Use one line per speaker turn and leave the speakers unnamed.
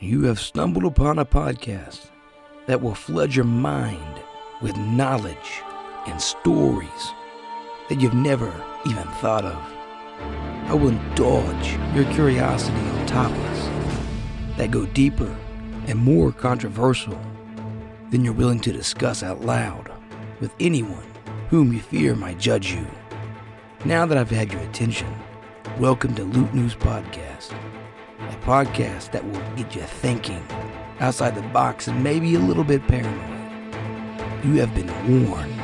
You have stumbled upon a podcast that will flood your mind with knowledge and stories that you've never even thought of. I will indulge your curiosity on topics that go deeper and more controversial than you're willing to discuss out loud with anyone whom you fear might judge you. Now that I've had your attention, welcome to Lewt News Podcast, a podcast that will get you thinking outside the box and maybe a little bit paranoid. You have been warned.